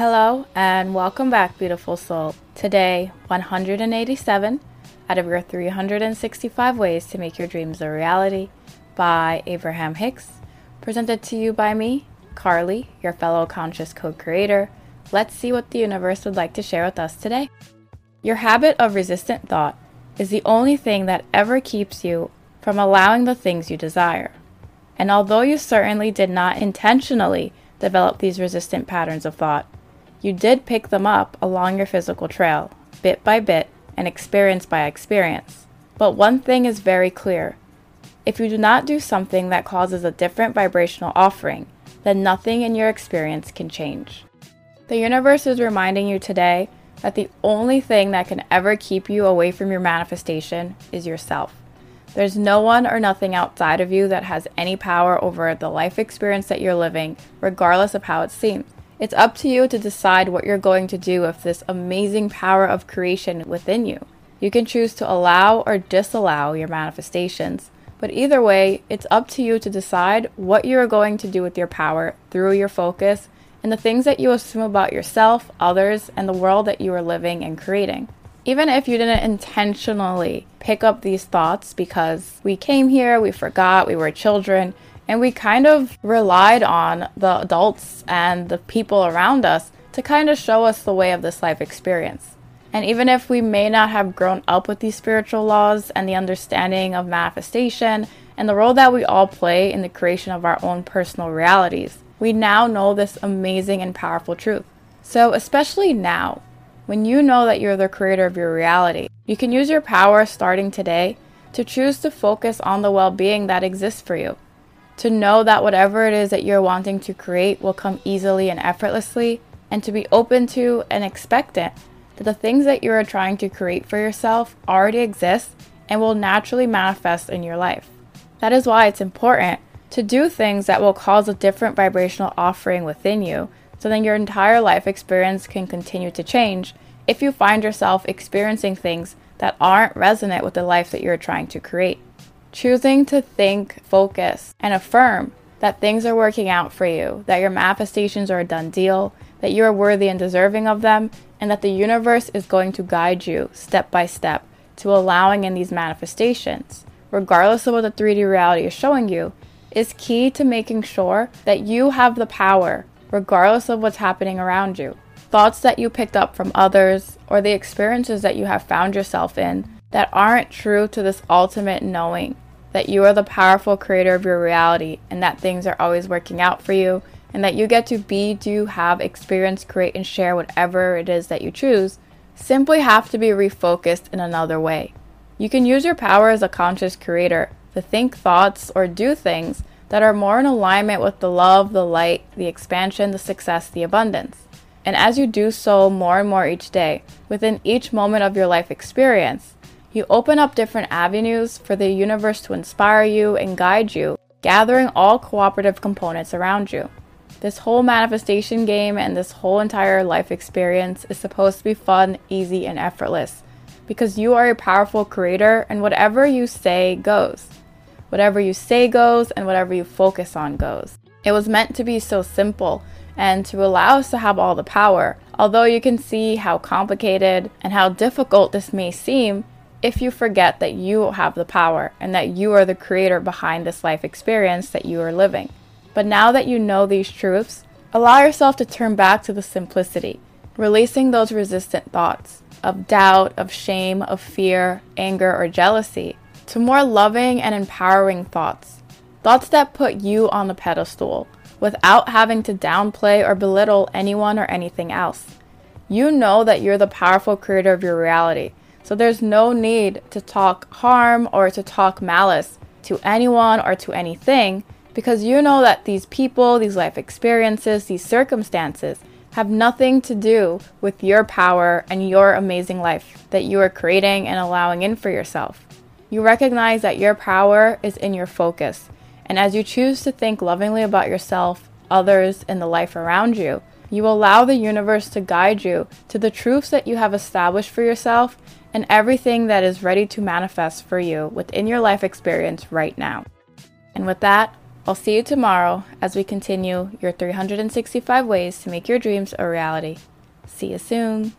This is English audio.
Hello and welcome back, beautiful soul. Today, 187 out of your 365 ways to make your dreams a reality by Abraham Hicks, presented to you by me, Carly, your fellow conscious co creator. Let's see what the universe would like to share with us today. Your habit of resistant thought is the only thing that ever keeps you from allowing the things you desire. And although you certainly did not intentionally develop these resistant patterns of thought, you did pick them up along your physical trail, bit by bit and experience by experience. But one thing is very clear if you do not do something that causes a different vibrational offering, then nothing in your experience can change. The universe is reminding you today that the only thing that can ever keep you away from your manifestation is yourself. There's no one or nothing outside of you that has any power over the life experience that you're living, regardless of how it seems. It's up to you to decide what you're going to do with this amazing power of creation within you. You can choose to allow or disallow your manifestations, but either way, it's up to you to decide what you are going to do with your power through your focus and the things that you assume about yourself, others, and the world that you are living and creating. Even if you didn't intentionally pick up these thoughts because we came here, we forgot, we were children, and we kind of relied on the adults and the people around us to kind of show us the way of this life experience. And even if we may not have grown up with these spiritual laws and the understanding of manifestation and the role that we all play in the creation of our own personal realities, we now know this amazing and powerful truth. So, especially now, when you know that you're the creator of your reality, you can use your power starting today to choose to focus on the well being that exists for you. To know that whatever it is that you're wanting to create will come easily and effortlessly, and to be open to and expectant that the things that you are trying to create for yourself already exist and will naturally manifest in your life. That is why it's important to do things that will cause a different vibrational offering within you so then your entire life experience can continue to change if you find yourself experiencing things that aren't resonant with the life that you're trying to create. Choosing to think, focus, and affirm that things are working out for you, that your manifestations are a done deal, that you are worthy and deserving of them, and that the universe is going to guide you step by step to allowing in these manifestations, regardless of what the 3D reality is showing you, is key to making sure that you have the power, regardless of what's happening around you. Thoughts that you picked up from others or the experiences that you have found yourself in that aren't true to this ultimate knowing that you are the powerful creator of your reality and that things are always working out for you and that you get to be, do, have, experience, create, and share whatever it is that you choose simply have to be refocused in another way. You can use your power as a conscious creator to think thoughts or do things that are more in alignment with the love, the light, the expansion, the success, the abundance. And as you do so more and more each day, within each moment of your life experience, you open up different avenues for the universe to inspire you and guide you, gathering all cooperative components around you. This whole manifestation game and this whole entire life experience is supposed to be fun, easy, and effortless because you are a powerful creator and whatever you say goes. Whatever you say goes, and whatever you focus on goes. It was meant to be so simple and to allow us to have all the power. Although you can see how complicated and how difficult this may seem if you forget that you have the power and that you are the creator behind this life experience that you are living. But now that you know these truths, allow yourself to turn back to the simplicity, releasing those resistant thoughts of doubt, of shame, of fear, anger, or jealousy, to more loving and empowering thoughts. Thoughts that put you on the pedestal without having to downplay or belittle anyone or anything else. You know that you're the powerful creator of your reality, so there's no need to talk harm or to talk malice to anyone or to anything because you know that these people, these life experiences, these circumstances have nothing to do with your power and your amazing life that you are creating and allowing in for yourself. You recognize that your power is in your focus. And as you choose to think lovingly about yourself, others, and the life around you, you allow the universe to guide you to the truths that you have established for yourself and everything that is ready to manifest for you within your life experience right now. And with that, I'll see you tomorrow as we continue your 365 ways to make your dreams a reality. See you soon.